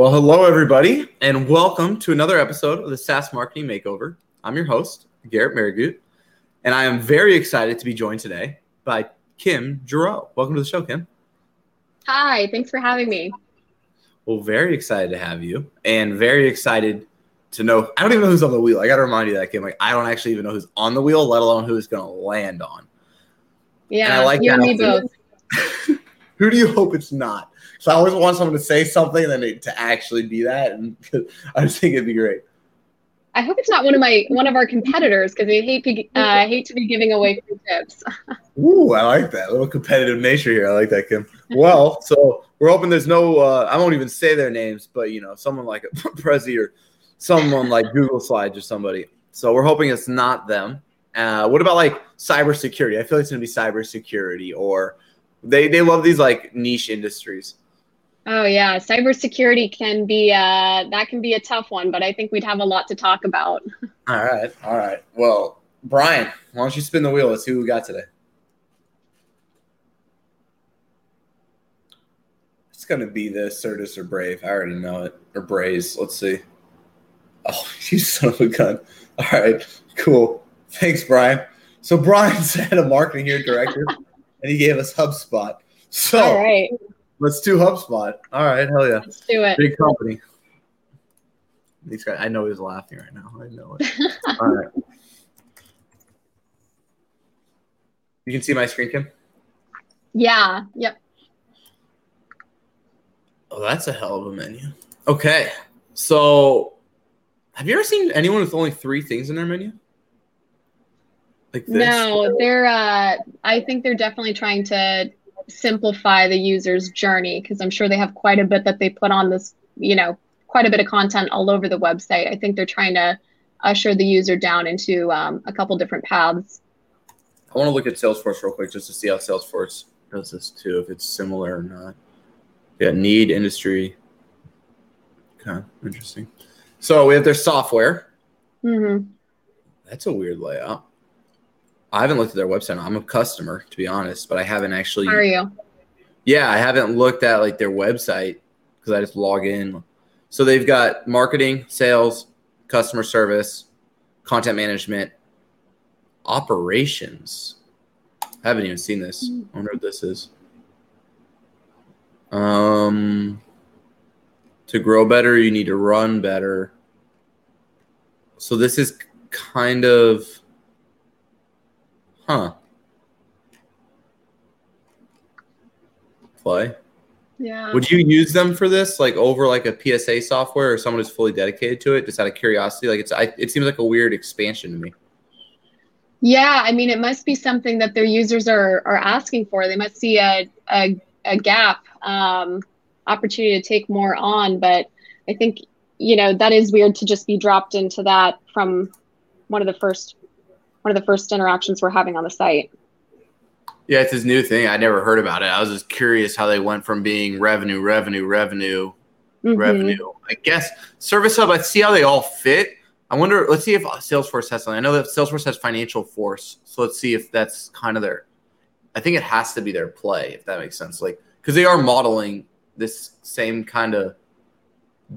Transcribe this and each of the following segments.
Well, hello, everybody, and welcome to another episode of the SaaS Marketing Makeover. I'm your host, Garrett Mehrguth, and I am very excited to be joined today by Kim Giroux. Welcome to the show, Kim. Hi, thanks for having me. Well, very excited to have you, and very excited to know. I don't even know who's on the wheel. I got to remind you that, Kim. Like, I don't actually even know who's on the wheel, let alone who's going to land on. Yeah, I like you and me both. who do you hope it's not? So I always want someone to say something and then to actually be that, and I just think it'd be great. I hope it's not one of my one of our competitors because I hate to uh, hate to be giving away free tips. Ooh, I like that a little competitive nature here. I like that, Kim. Well, so we're hoping there's no. Uh, I won't even say their names, but you know, someone like a Prezi or someone like Google Slides or somebody. So we're hoping it's not them. Uh, what about like cybersecurity? I feel like it's gonna be cybersecurity, or they they love these like niche industries. Oh yeah, cybersecurity can be uh, that can be a tough one, but I think we'd have a lot to talk about. All right, all right. Well, Brian, why don't you spin the wheel? Let's see who we got today. It's gonna be the Certus or Brave. I already know it. Or Braze. Let's see. Oh, you son of a gun. All right, cool. Thanks, Brian. So Brian's head of marketing here, director, and he gave us HubSpot. So all right Let's do HubSpot. All right, hell yeah. Let's do it. Big company. These guys, I know he's laughing right now. I know it. All right. You can see my screen, Kim? Yeah. Yep. Oh, that's a hell of a menu. Okay. So have you ever seen anyone with only three things in their menu? Like this? No, they're uh I think they're definitely trying to simplify the user's journey because I'm sure they have quite a bit that they put on this, you know, quite a bit of content all over the website. I think they're trying to usher the user down into um, a couple different paths. I want to look at Salesforce real quick just to see how Salesforce does this too, if it's similar or not. Yeah, need industry. Kind Okay, interesting. So we have their software. Mm-hmm. That's a weird layout. I haven't looked at their website. I'm a customer, to be honest, but I haven't actually. How are you? Yeah, I haven't looked at like their website because I just log in. So they've got marketing, sales, customer service, content management, operations. I haven't even seen this. I wonder what this is. Um, to grow better, you need to run better. So this is kind of Huh. Play. Yeah. Would you use them for this, like over like a PSA software or someone who's fully dedicated to it, just out of curiosity? Like it's, I, it seems like a weird expansion to me. Yeah, I mean, it must be something that their users are are asking for. They must see a a, a gap, um, opportunity to take more on. But I think you know that is weird to just be dropped into that from one of the first one of the first interactions we're having on the site. Yeah, it's this new thing. I never heard about it. I was just curious how they went from being revenue, revenue, revenue, mm-hmm. revenue. I guess Service Hub. I see how they all fit. I wonder. Let's see if Salesforce has something. I know that Salesforce has Financial Force, so let's see if that's kind of their. I think it has to be their play, if that makes sense. Like because they are modeling this same kind of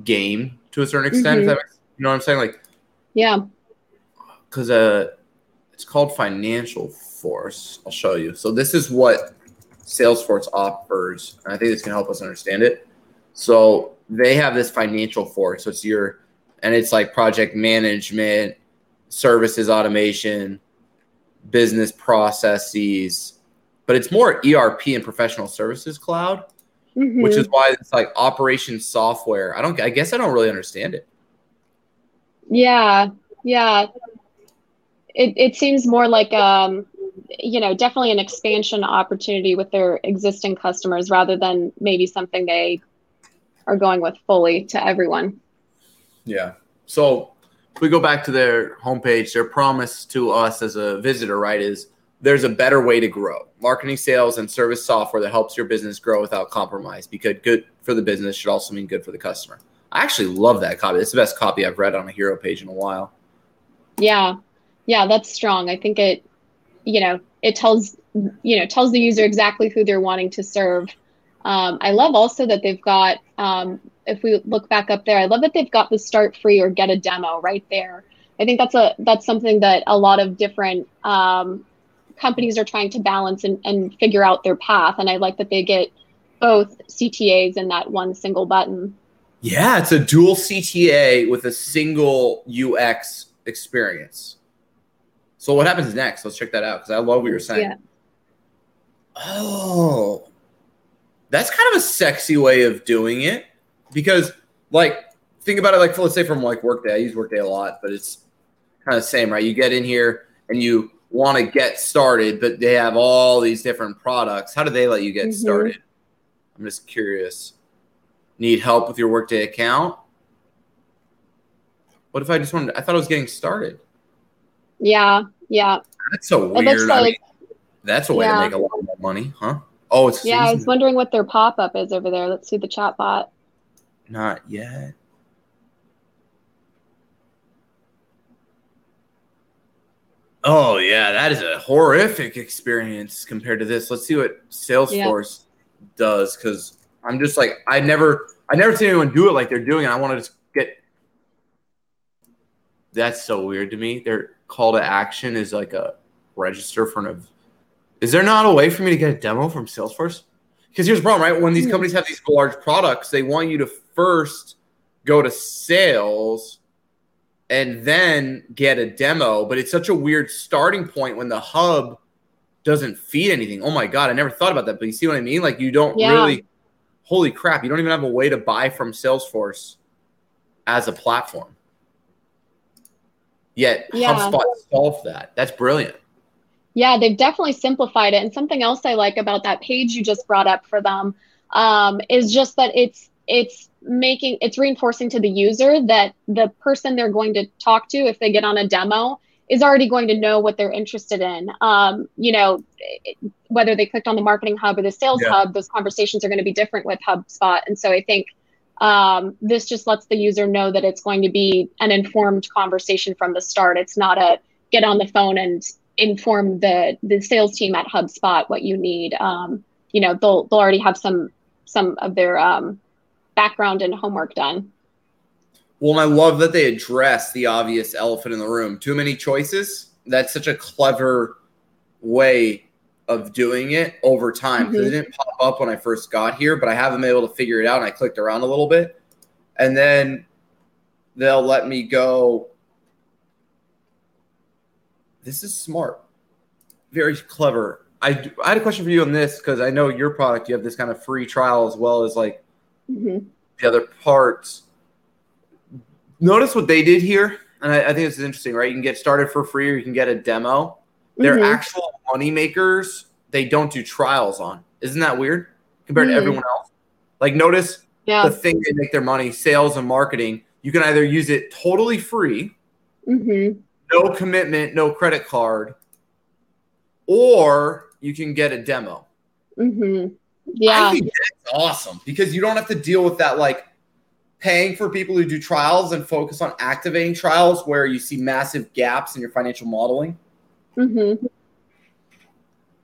game to a certain extent. Mm-hmm. If that makes, you know what I'm saying? Like, yeah. Because uh, it's called Financial Force. I'll show you. So this is what Salesforce offers. And I think this can help us understand it. So they have this financial force. So it's your, and it's like project management, services automation, business processes, but it's more ERP and professional services cloud, mm-hmm. which is why it's like operation software. I don't, I guess I don't really understand it. Yeah. Yeah it, it seems more like um, you know definitely an expansion opportunity with their existing customers rather than maybe something they are going with fully to everyone. Yeah. So if we go back to their homepage their promise to us as a visitor right is there's a better way to grow. Marketing sales and service software that helps your business grow without compromise because good for the business should also mean good for the customer. I actually love that copy. It's the best copy i've read on a hero page in a while. Yeah yeah that's strong i think it you know it tells you know tells the user exactly who they're wanting to serve Um, I love also that they've got, um, if we look back up there, I love that they've got the start free or get a demo right there. I think that's a that's something that a lot of different um, companies are trying to balance and, and figure out their path. And I like that they get both CTAs in that one single button. Yeah, it's a dual CTA with a single UX experience. So what happens next? Let's check that out because I love what you're saying. Yeah. Oh, that's kind of a sexy way of doing it because, like, think about it. Like, let's say from like Workday. I use Workday a lot, but it's kind of the same, right? You get in here and you want to get started, but they have all these different products. How do they let you get mm-hmm. started? I'm just curious. Need help with your Workday account? What if I just wanted? To, I thought I was getting started. Yeah, yeah. That's so weird. Like, I mean, that's a way yeah. to make a lot more money, huh? Oh, it's yeah. I was wondering what their pop up is over there. Let's see the chat bot. Not yet. Oh yeah, that is a horrific experience compared to this. Let's see what Salesforce yeah. does because I'm just like I never I never seen anyone do it like they're doing. It. I want to just get. That's so weird to me. Their call to action is like a register for an. Is there not a way for me to get a demo from Salesforce? Because here's the problem, right? When these hmm. companies have these large products, they want you to first go to sales and then get a demo. But it's such a weird starting point when the hub doesn't feed anything. Oh my god, I never thought about that. But you see what I mean? Like you don't yeah. really. Holy crap! You don't even have a way to buy from Salesforce as a platform. Yet yeah. HubSpot solved that. That's brilliant. Yeah, they've definitely simplified it. And something else I like about that page you just brought up for them um, is just that it's it's making it's reinforcing to the user that the person they're going to talk to if they get on a demo is already going to know what they're interested in um, you know whether they clicked on the marketing hub or the sales yeah. hub those conversations are going to be different with hubspot and so i think um, this just lets the user know that it's going to be an informed conversation from the start it's not a get on the phone and inform the the sales team at hubspot what you need um, you know they'll they'll already have some some of their um, background and homework done. Well, I love that they address the obvious elephant in the room. Too many choices. That's such a clever way of doing it over time because mm-hmm. it didn't pop up when I first got here, but I haven't been able to figure it out. And I clicked around a little bit, and then they'll let me go. This is smart, very clever. I, I had a question for you on this because I know your product, you have this kind of free trial as well as like mm-hmm. the other parts. Notice what they did here, and I, I, think this is interesting, right? You can get started for free, or you can get a demo. They're mm-hmm. actual money makers. They don't do trials on. Isn't that weird compared mm-hmm. to everyone else? Like, notice yeah. the thing they make their money: sales and marketing. You can either use it totally free, mm-hmm. no commitment, no credit card, or you can get a demo. Mm-hmm. Yeah. I think that's awesome because you don't have to deal with that like paying for people who do trials and focus on activating trials where you see massive gaps in your financial modeling. Mm-hmm.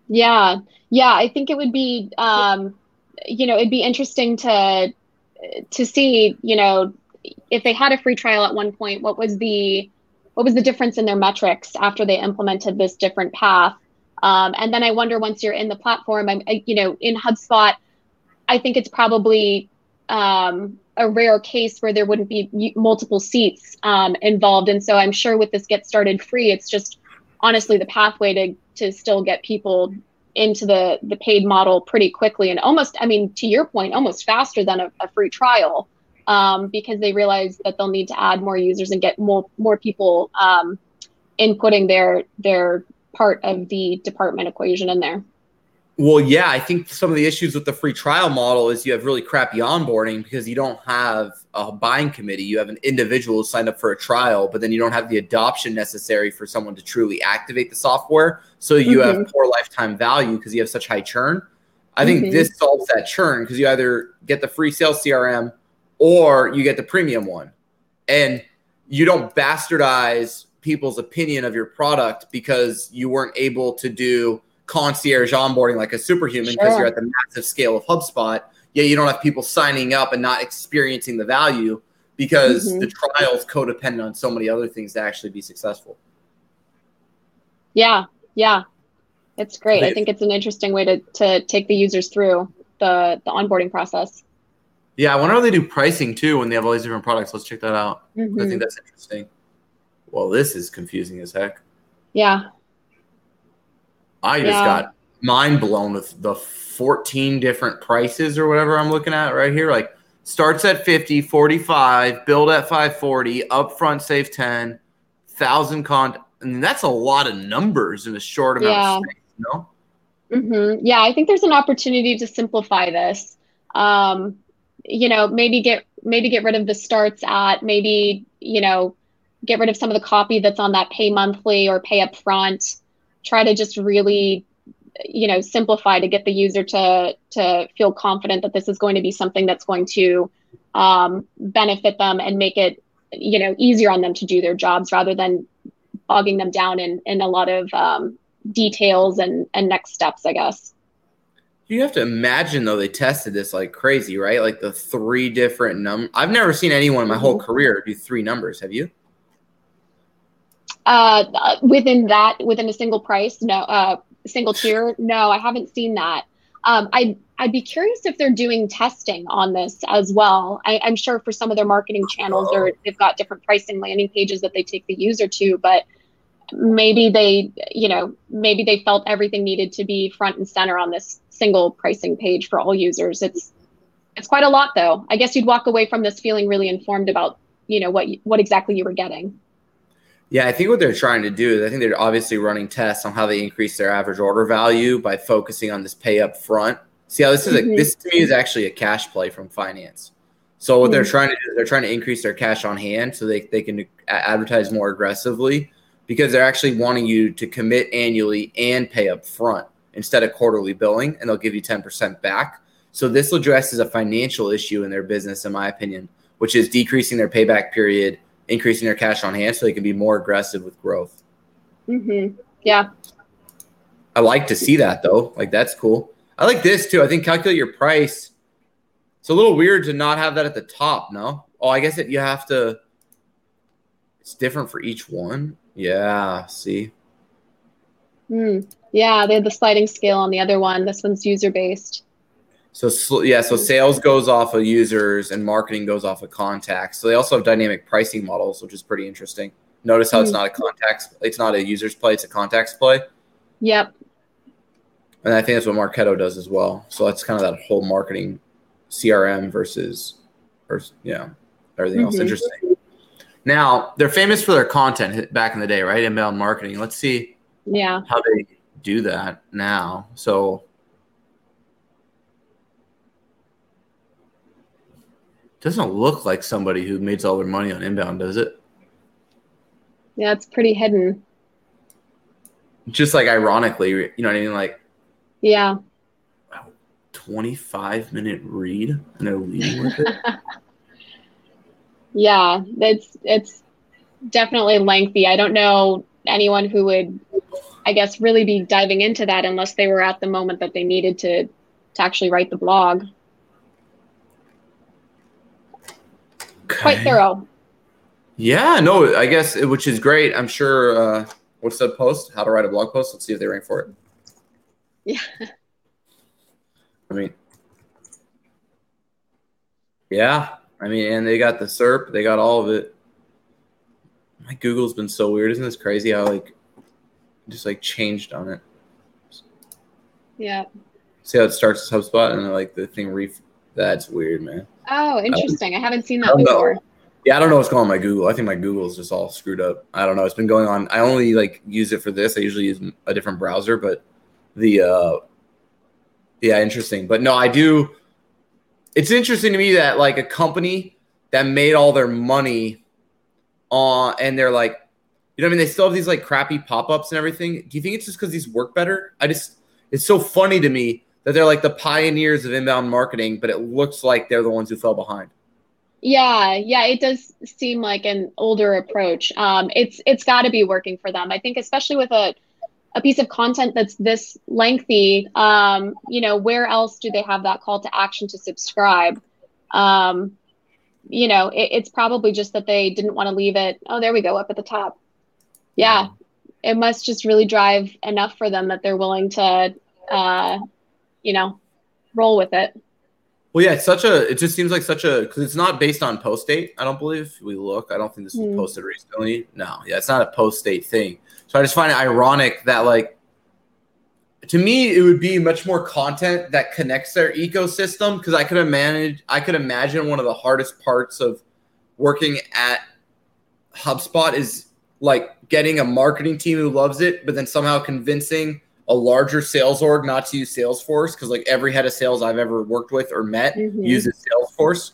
Yeah. Yeah. I think it would be, um, you know, it'd be interesting to, to see, you know, if they had a free trial at one point, what was the, what was the difference in their metrics after they implemented this different path? Um, and then I wonder once you're in the platform, I'm, I, you know, in HubSpot, I think it's probably um, a rare case where there wouldn't be multiple seats um, involved. And so I'm sure with this Get Started Free, it's just honestly the pathway to to still get people into the the paid model pretty quickly and almost, I mean, to your point, almost faster than a, a free trial. Um, because they realize that they'll need to add more users and get more more people um, inputting their their part of the department equation in there. Well, yeah, I think some of the issues with the free trial model is you have really crappy onboarding because you don't have a buying committee. You have an individual who signed up for a trial, but then you don't have the adoption necessary for someone to truly activate the software. So you mm-hmm. have poor lifetime value because you have such high churn. I think mm-hmm. this solves that churn because you either get the free sales CRM or you get the premium one. And you don't bastardize people's opinion of your product because you weren't able to do concierge onboarding like a superhuman because Sure. you're at the massive scale of HubSpot. Yet you don't have people signing up and not experiencing the value because Mhm. the trial is codependent on so many other things to actually be successful. Yeah, yeah. It's great. I think it's an interesting way to, to take the users through the, the onboarding process. Yeah, I wonder how they do pricing too when they have all these different products. Let's check that out. I Mhm. think that's interesting. Well, this is confusing as heck. Yeah. I just Yeah. got mind blown with the 14 different prices or whatever I'm looking at right here. Like starts at 50, 45, build at 540, upfront save 10, thousand con. I mean, that's a lot of numbers in a short amount Yeah. of space, you know? hmm Yeah, I think there's an opportunity to simplify this. Um, you know, maybe get maybe get rid of the starts at maybe you know get rid of some of the copy that's on that pay monthly or pay up front. Try to just really you know simplify to get the user to to feel confident that this is going to be something that's going to um, benefit them and make it you know easier on them to do their jobs rather than bogging them down in in a lot of um, details and and next steps i guess You have to imagine though they tested this like crazy, right? Like the three different num. I've never seen anyone in my whole career do three numbers. Have you? Uh within that within a single price no uh single tier no i haven't seen that. Um i i'd be curious if they're doing testing on this as well. I, i'm sure for some of their marketing channels or they've got different pricing landing pages that they take the user to but maybe they you know maybe they felt everything needed to be front and center on this single pricing page for all users. It's it's quite a lot though. I guess you'd walk away from this feeling really informed about you know what what exactly you were getting Yeah, I think what they're trying to do is I think they're obviously running tests on how they increase their average order value by focusing on this pay up front. See how this is Mhm. a, this to me is actually a cash play from finance. So what they're Mhm. trying to do is they're trying to increase their cash on hand so they, they can advertise more aggressively because they're actually wanting you to commit annually and pay up front instead of quarterly billing and they'll give you 10% back. So this addresses a financial issue in their business, in my opinion, which is decreasing their payback period increasing their cash on hand so they can be more aggressive with growth. Mm-hmm. yeah I like to see that though. Like that's cool. I like this too. I think calculate your price. It's a little weird to not have that at the top, no? Oh, I guess that you have to it's different for each one. Yeah, see. Mm. Yeah, they had the sliding scale on the other one. This one's user based. So yeah, so sales goes off of users and marketing goes off of contacts. So they also have dynamic pricing models, which is pretty interesting. Notice how it's Mm. not a contacts, it's not a users play, it's a contacts play. Yep. And I think that's what Marketo does as well. So that's kind of that whole marketing CRM versus, versus yeah, everything else. Mhm. Interesting. Now they're famous for their content back in the day, right? Inbound marketing. Let's see Yeah. how they do that now. So doesn't look like somebody who makes all their money on inbound, does it? Yeah, it's pretty hidden. Just like ironically, you know what I mean? Like Yeah. 25 minute read and they're leading with it. Yeah, it's it's definitely lengthy. I don't know anyone who would I guess really be diving into that unless they were at the moment that they needed to to actually write the blog. Quite thorough. Yeah, no, I guess it- which is great. I'm sure. Uh, what's the post? How to write a blog post? Let's see if they rank for it. Yeah. I mean, yeah. I mean, and they got the SERP. They got all of it. My Google's been so weird. Isn't this crazy? How like just like changed on it. Yeah. See how it starts as HubSpot and then, like the thing ref. That's weird, man. Oh, interesting. I haven't seen that don't know. before. Yeah, I don't know what's going on with my Google. I think my Google's just all screwed up. I don't know. It's been going on. I only like use it for this. I usually use a different browser, but the uh yeah, interesting. But no, I do it's interesting to me that like a company that made all their money on and they're like you know what I mean? They still have these like crappy pop-ups and everything. Do you think it's just because these work better? I just it's so funny to me that they're like the pioneers of inbound marketing, but it looks like they're the ones who fell behind. Yeah, yeah, it does seem like an older approach. Um, it's it's got to be working for them. I think especially with a a piece of content that's this lengthy, um, you know, where else do they have that call to action to subscribe? Um, you know, it, it's probably just that they didn't want to leave it. Oh, there we go, up at the top. Yeah, it must just really drive enough for them that they're willing to, uh, you know, roll with it. Well, yeah, it's such a. It just seems like such a because it's not based on post date. I don't believe we look. I don't think this was mm. posted recently. No, yeah, it's not a post date thing. So I just find it ironic that like to me it would be much more content that connects their ecosystem because I could imagine I could imagine one of the hardest parts of working at HubSpot is like getting a marketing team who loves it, but then somehow convincing a larger sales org not to use Salesforce because like every head of sales I've ever worked with or met mm-hmm. uses Salesforce.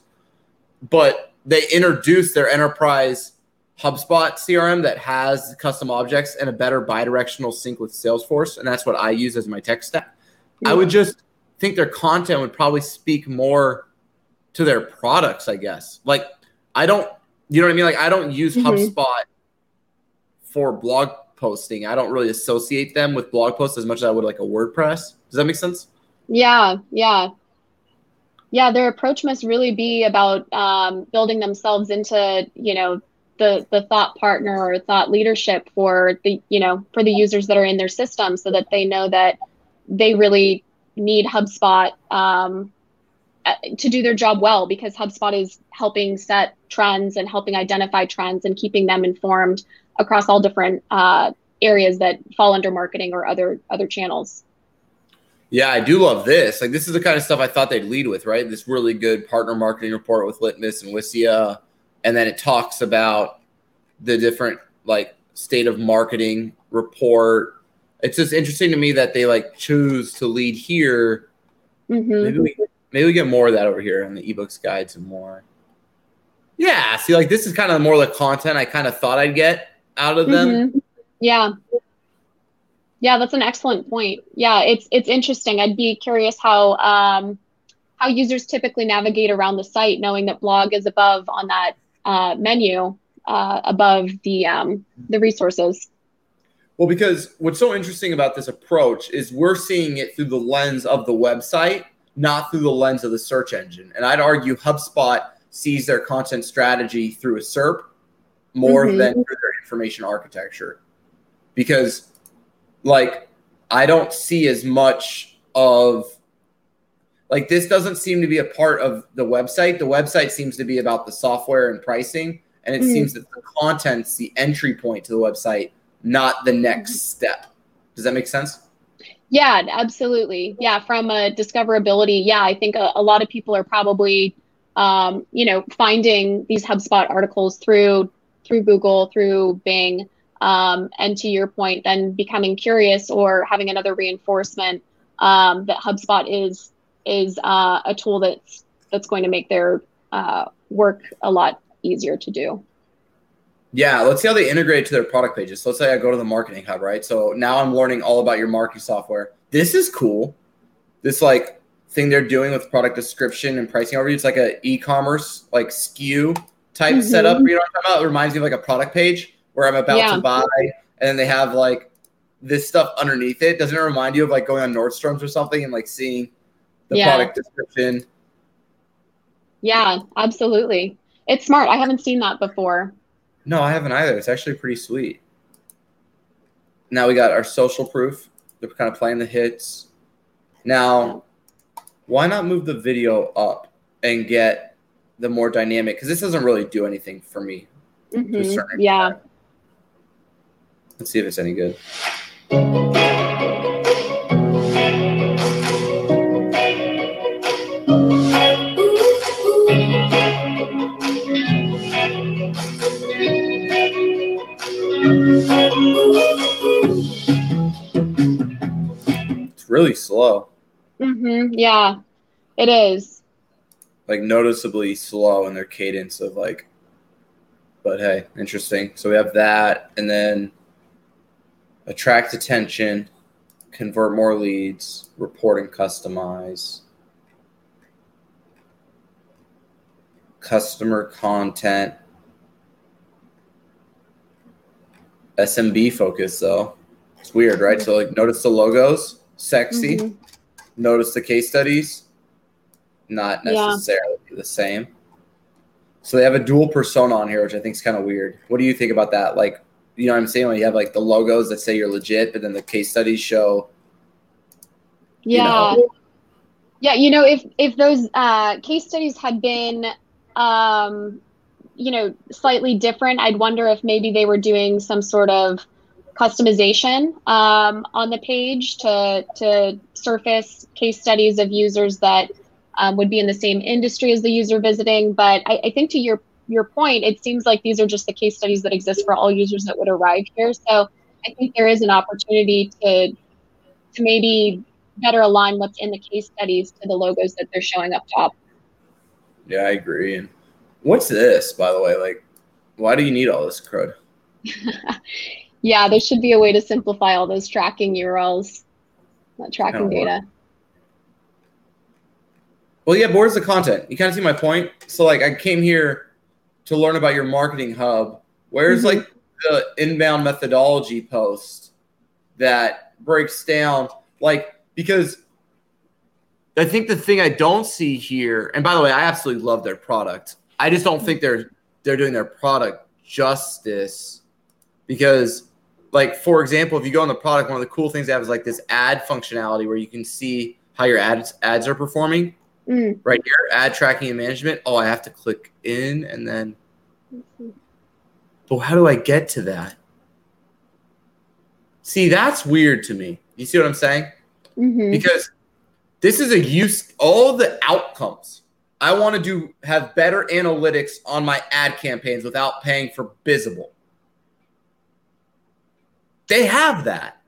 But they introduced their enterprise HubSpot CRM that has custom objects and a better bidirectional sync with Salesforce, and that's what I use as my tech stack. I would just think their content would probably speak more to their products, I guess. Like I don't, you know what I mean? Like I don't use mm-hmm. HubSpot for blog posting. I don't really associate them with blog posts as much as I would like a WordPress. Does that make sense? Yeah, yeah. Yeah, their approach must really be about um, building themselves into, you know, the the thought partner or thought leadership for the you know for the users that are in their system so that they know that they really need HubSpot um, uh, to do their job well because HubSpot is helping set trends and helping identify trends and keeping them informed across all different uh, areas that fall under marketing or other other channels. Yeah, I do love this. Like this is the kind of stuff I thought they'd lead with, right? This really good partner marketing report with Litmus and Wistia and then it talks about the different like state of marketing report. It's just interesting to me that they like choose to lead here. Mm-hmm. Maybe we maybe we get more of that over here in the ebooks guides and more. Yeah, see, like this is kind of more the content I kind of thought I'd get out of them. Mm-hmm. Yeah. Yeah, that's an excellent point. Yeah, it's it's interesting. I'd be curious how um, how users typically navigate around the site, knowing that blog is above on that uh, menu uh, above the um, the resources. Well, because what's so interesting about this approach is we're seeing it through the lens of the website, not through the lens of the search engine. And I'd argue HubSpot sees their content strategy through a SERP more mm-hmm. than through their information architecture. Because, like, I don't see as much of like this doesn't seem to be a part of the website. The website seems to be about the software and pricing, and it mm-hmm. seems that the content's the entry point to the website, not the next mm-hmm. step. Does that make sense? Yeah, absolutely. Yeah, from a discoverability, yeah, I think a, a lot of people are probably, um, you know, finding these HubSpot articles through through Google, through Bing, um, and to your point, then becoming curious or having another reinforcement um, that HubSpot is is uh, a tool that's that's going to make their uh, work a lot easier to do. Yeah, let's see how they integrate to their product pages. So let's say I go to the marketing hub, right? So now I'm learning all about your marketing software. This is cool. This like thing they're doing with product description and pricing overview. It's like a e-commerce like SKU type mm-hmm. setup. You know what I'm talking about? It reminds me of like a product page where I'm about yeah. to buy, and then they have like this stuff underneath it. Doesn't it remind you of like going on Nordstrom's or something and like seeing the yeah. product description. Yeah, absolutely. It's smart. I haven't seen that before. No, I haven't either. It's actually pretty sweet. Now we got our social proof. They're kind of playing the hits. Now, why not move the video up and get the more dynamic? Because this doesn't really do anything for me. Mm-hmm. Yeah. Let's see if it's any good. It's really slow. Mm-hmm. Yeah, it is. Like noticeably slow in their cadence of like. But hey, interesting. So we have that, and then attract attention, convert more leads, report and customize, customer content, SMB focus though. It's weird, right? So like notice the logos, sexy. Mhm. Notice the case studies, not Yeah. necessarily the same. So they have a dual persona on here, which I think is kind of weird. What do you think about that? Like, you know what I'm saying? When you have like the logos that say you're legit, but then the case studies show you Yeah. know. Yeah, you know, if if those uh, case studies had been, um, you know, slightly different, I'd wonder if maybe they were doing some sort of customization um, on the page to to surface case studies of users that um, would be in the same industry as the user visiting. But I, I think to your your point, it seems like these are just the case studies that exist for all users that would arrive here. So I think there is an opportunity to to maybe better align what's in the case studies to the logos that they're showing up top. Yeah, I agree. And what's this, by the way? Like, why do you need all this crud? yeah, there should be a way to simplify all those tracking URLs, not tracking data. Well, yeah, where's the content? You kind of see my point. So, like, I came here to learn about your marketing hub. Where's Mhm. like the inbound methodology post that breaks down, like, because I think the thing I don't see here, and by the way, I absolutely love their product. I just don't think they're they're doing their product justice because, like, for example, if you go on the product, one of the cool things they have is like this ad functionality where you can see how your ads ads are performing Mm. right here, ad tracking and management. Oh, I have to click in and then, but how do I get to that? See, that's weird to me. You see what I'm saying? hmm Because this is a use, all the outcomes. I want to do have better analytics on my ad campaigns without paying for Bizible. They have that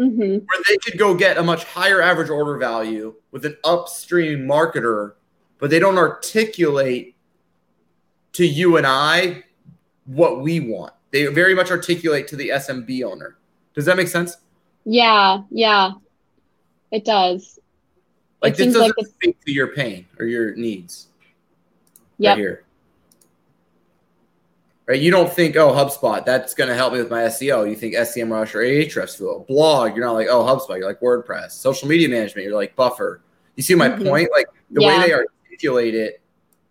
hmm where they could go get a much higher average order value with an upstream marketer, but they don't articulate to you and I what we want. They very much articulate to the SMB owner. Does that make sense? Yeah, yeah, it does. Like it this doesn't like speak to your pain or your needs. Yeah. Right here. Right? You don't think, oh, HubSpot, that's going to help me with my SEO. You think SEMrush or Ahrefs tool. Blog, you're not like, oh, HubSpot. You're like WordPress. Social media management, you're like Buffer. You see my Mhm. point? Like the Yeah. way they articulate it,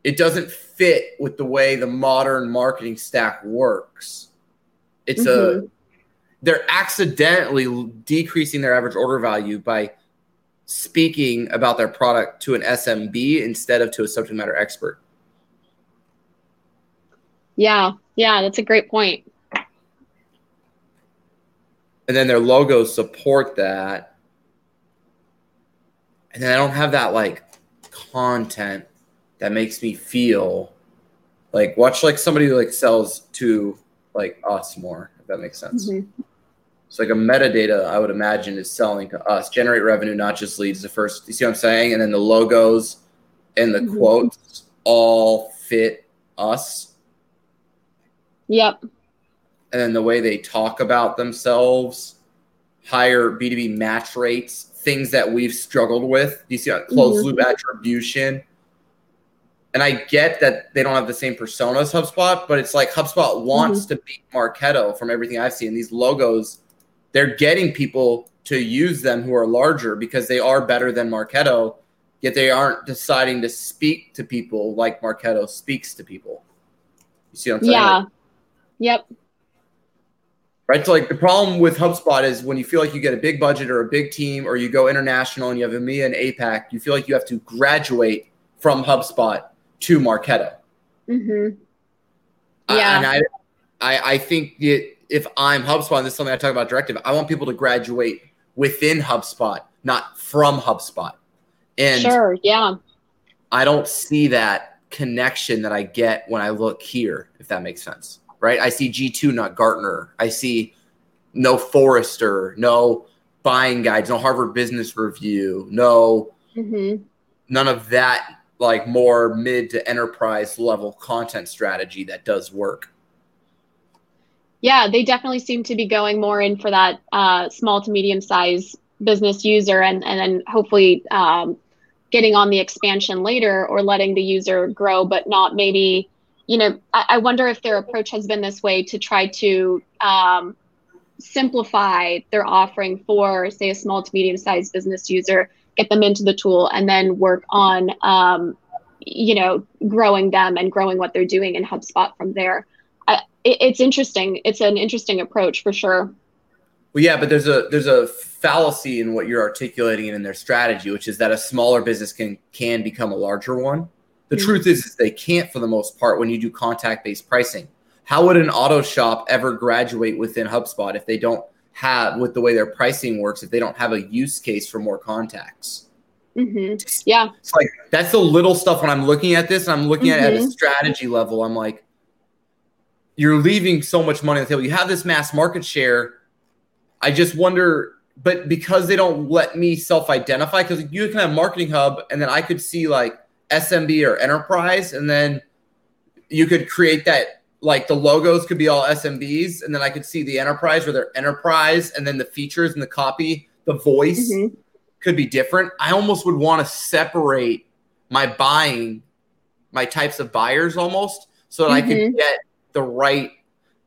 it doesn't fit with the way the modern marketing stack works. It's a Mhm. they're accidentally decreasing their average order value by speaking about their product to an SMB instead of to a subject matter expert. yeah, yeah, that's a great point. And then their logos support that. And then I don't have that like content that makes me feel like watch like somebody who like sells to like us more, if that makes sense. Mhm. So like a metadata, I would imagine, is selling to us, generate revenue, not just leads. The first, you see what I'm saying? And then the logos and the Mhm. quotes all fit us. Yep. And then the way they talk about themselves, higher B2B match rates, things that we've struggled with. You see, closed Mhm. loop attribution. And I get that they don't have the same persona as HubSpot, but it's like HubSpot wants to beat Marketo from everything I've seen. These logos, they're getting people to use them who are larger because they are better than Marketo, yet they aren't deciding to speak to people like Marketo speaks to people. You see what I'm saying? Yeah. Like, Yep. right? So like the problem with HubSpot is when you feel like you get a big budget or a big team or you go international and you have EMEA and APAC, you feel like you have to graduate from HubSpot to Marketo. Mm-hmm. I- Yeah. and I, I, I think that if I'm HubSpot, and this is something I talk about directive, I want people to graduate within HubSpot, not from HubSpot. And Sure. Yeah. I don't see that connection that I get when I look here, if that makes sense. Right? I see G2, not Gartner. I see no Forrester, no buying guides, no Harvard Business Review, no hmm none of that like more mid to enterprise level content strategy that does work. Yeah, they definitely seem to be going more in for that uh, small to medium size business user, and and then hopefully um, getting on the expansion later or letting the user grow, but not maybe. You know, I, I wonder if their approach has been this way to try to um, simplify their offering for, say, a small to medium sized business user, get them into the tool, and then work on, um, you know, growing them and growing what they're doing in HubSpot from there. I, it, it's interesting. It's an interesting approach for sure. Well, yeah, but there's a there's a fallacy in what you're articulating in their strategy, which is that a smaller business can can become a larger one. The mm-hmm. truth is, is they can't for the most part when you do contact based pricing. How would an auto shop ever graduate within HubSpot if they don't have with the way their pricing works if they don't have a use case for more contacts? Mm-hmm. Yeah, it's like that's the little stuff when I'm looking at this. I'm looking mm-hmm. at it at a mm-hmm. strategy level. I'm like, you're leaving so much money on the table. You have this mass market share I just wonder, but because they don't let me self identify, because you can have Marketing Hub and then I could see like SMB or enterprise, and then you could create that like the logos could be all SMBs, and then I could see the enterprise where they're enterprise, and then the features and the copy, the voice mm-hmm. could be different. I almost would want to separate my buying, my types of buyers almost, so that mm-hmm. I could mm-hmm. get the right.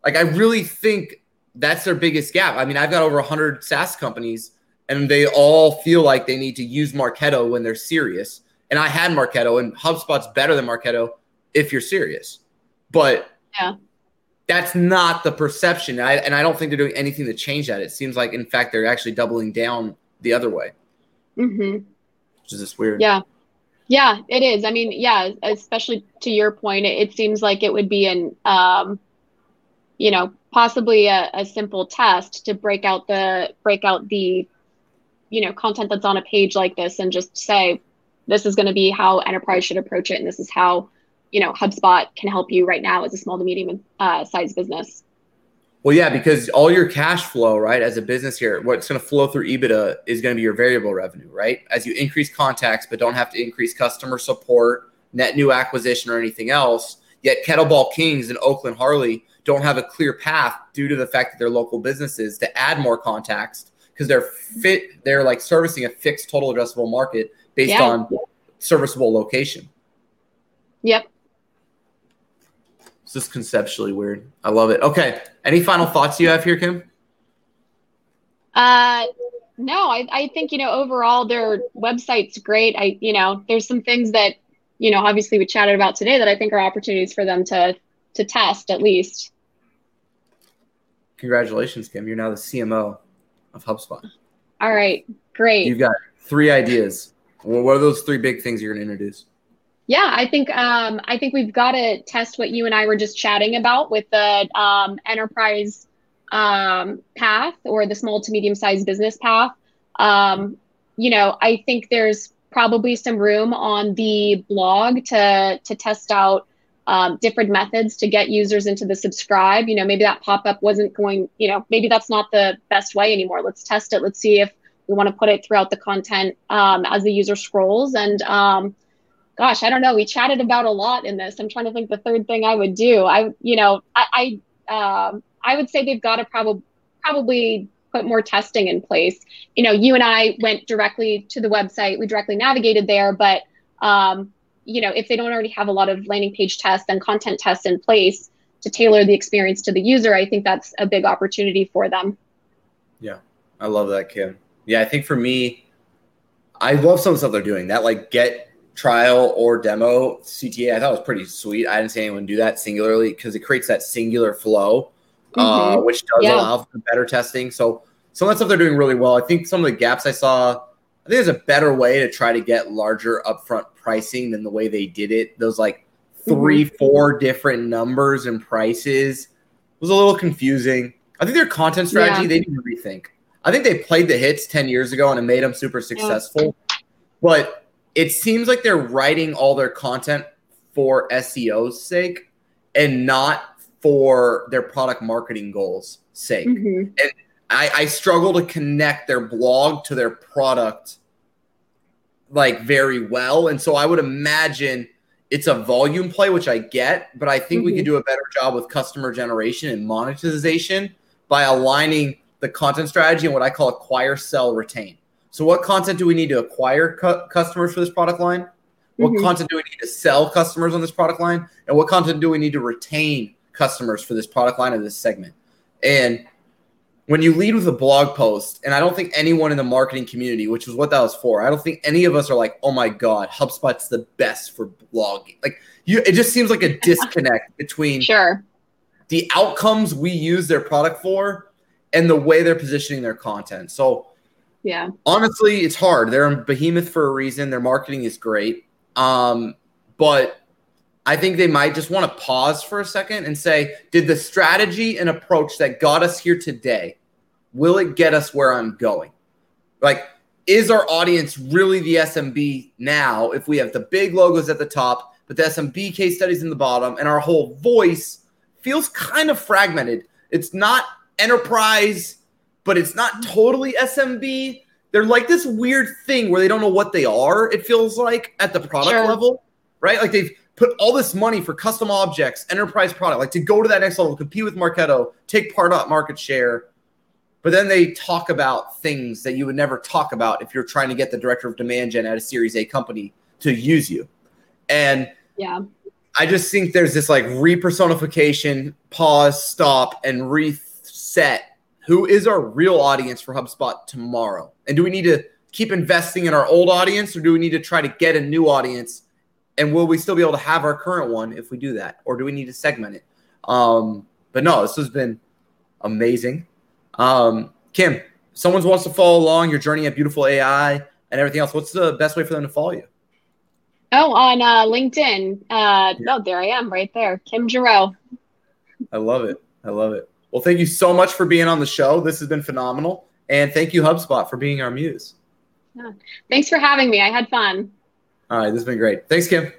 Like I really think that's their biggest gap. I mean, I've got over 100 SaaS companies and they all feel like they need to use Marketo when they're serious. And I had Marketo and HubSpot's better than Marketo if you're serious. But yeah. That's not the perception. I, and I don't think they're doing anything to change that. It seems like, in fact, they're actually doubling down the other way. Mm-hmm. Which is just weird. Yeah. Yeah, it is. I mean, yeah, especially to your point, it, it seems like it would be an, um, you know, possibly a, a simple test to break out the break out the you know content that's on a page like this and just say this is going to be how enterprise should approach it and this is how you know hubspot can help you right now as a small to medium uh, size business. Well yeah because all your cash flow right as a business here what's going to flow through ebitda is going to be your variable revenue right? As you increase contacts but don't have to increase customer support net new acquisition or anything else yet kettlebell kings and oakland harley don't have a clear path due to the fact that they're local businesses to add more contacts because they're fit they're like servicing a fixed total addressable market based yeah. on serviceable location yep This just conceptually weird i love it okay any final thoughts you have here kim uh no I, I think you know overall their website's great i you know there's some things that you know obviously we chatted about today that i think are opportunities for them to to test at least Congratulations, Kim. You're now the CMO of HubSpot. All right, great. You've got three ideas. What are those three big things you're going to introduce? Yeah, I think um, I think we've got to test what you and I were just chatting about with the um, enterprise um, path or the small to medium sized business path. Um, you know, I think there's probably some room on the blog to to test out um, different methods to get users into the subscribe. You know, maybe that pop up wasn't going, you know, maybe that's not the best way anymore. Let's test it. Let's see if we want to put it throughout the content um, as the user scrolls. And um, gosh, I don't know. We chatted about a lot in this. I'm trying to think the third thing I would do. I, you know, I, I, um, I would say they've got to probably probably put more testing in place. You know, you and I went directly to the website. We directly navigated there, but um, you know, if they don't already have a lot of landing page tests and content tests in place to tailor the experience to the user, I think that's a big opportunity for them. Yeah, I love that, Kim. Yeah, I think for me, I love some of the stuff they're doing. That like get trial or demo CTA, I thought was pretty sweet. I didn't see anyone do that singularly because it creates that singular flow, uh, mm-hmm. uh, which does yeah. allow for better testing. So some of that stuff they're doing really well. I think some of the gaps I saw, I think there's a better way to try to get larger upfront pricing than the way they did it. Those like 3 mm-hmm. four different numbers and prices was a little confusing. I think their content strategy yeah. they need to rethink. I think they played the hits 10 years ago and it made them super successful. Yeah. But it seems like they're writing all their content for SEO's sake and not for their product marketing goals sake. Mm-hmm. And I, I struggle to connect their blog to their product like very well. And so I would imagine it's a volume play, which I get, but I think mm-hmm. we could mm-hmm. do a better job with customer generation and monetization by aligning the content strategy and what I call acquire, sell, retain. So, what content do we need to acquire cu- customers for this product line? What mm-hmm. content do we need to sell customers on this product line? And what content do we need to retain customers for this product line or this segment? And when you lead with a blog post, and I don't think anyone in the marketing community, which is what that was for, I don't think any of us are like, oh my God, HubSpot's the best for blogging. Like you it just seems like a disconnect between sure the outcomes we use their product for and the way they're positioning their content. So yeah, honestly, it's hard. They're a behemoth for a reason. Their marketing is great. Um, but I think they might just want to pause for a second and say, did the strategy and approach that got us here today, will it get us where I'm going? Like, is our audience really the SMB now if we have the big logos at the top, but the SMB case studies in the bottom, and our whole voice feels kind of fragmented? It's not enterprise, but it's not totally SMB. They're like this weird thing where they don't know what they are, it feels like at the product sure. level, right? Like they've put all this money for custom objects, enterprise product, like to go to that next level, compete with Marketo, take part of market share. But then they talk about things that you would never talk about if you're trying to get the director of demand gen at a Series A company to use you. And yeah, I just think there's this like repersonification, pause, stop, and reset. Who is our real audience for HubSpot tomorrow? And do we need to keep investing in our old audience or do we need to try to get a new audience and will we still be able to have our current one if we do that, or do we need to segment it? Um, but no, this has been amazing. Um, Kim, someone wants to follow along your journey at Beautiful AI and everything else. What's the best way for them to follow you? Oh, on uh, LinkedIn. Uh, yeah. Oh, there I am, right there, Kim Giroux. I love it. I love it. Well, thank you so much for being on the show. This has been phenomenal, and thank you HubSpot for being our muse. Yeah. Thanks for having me. I had fun. All right, this has been great. Thanks, Kim.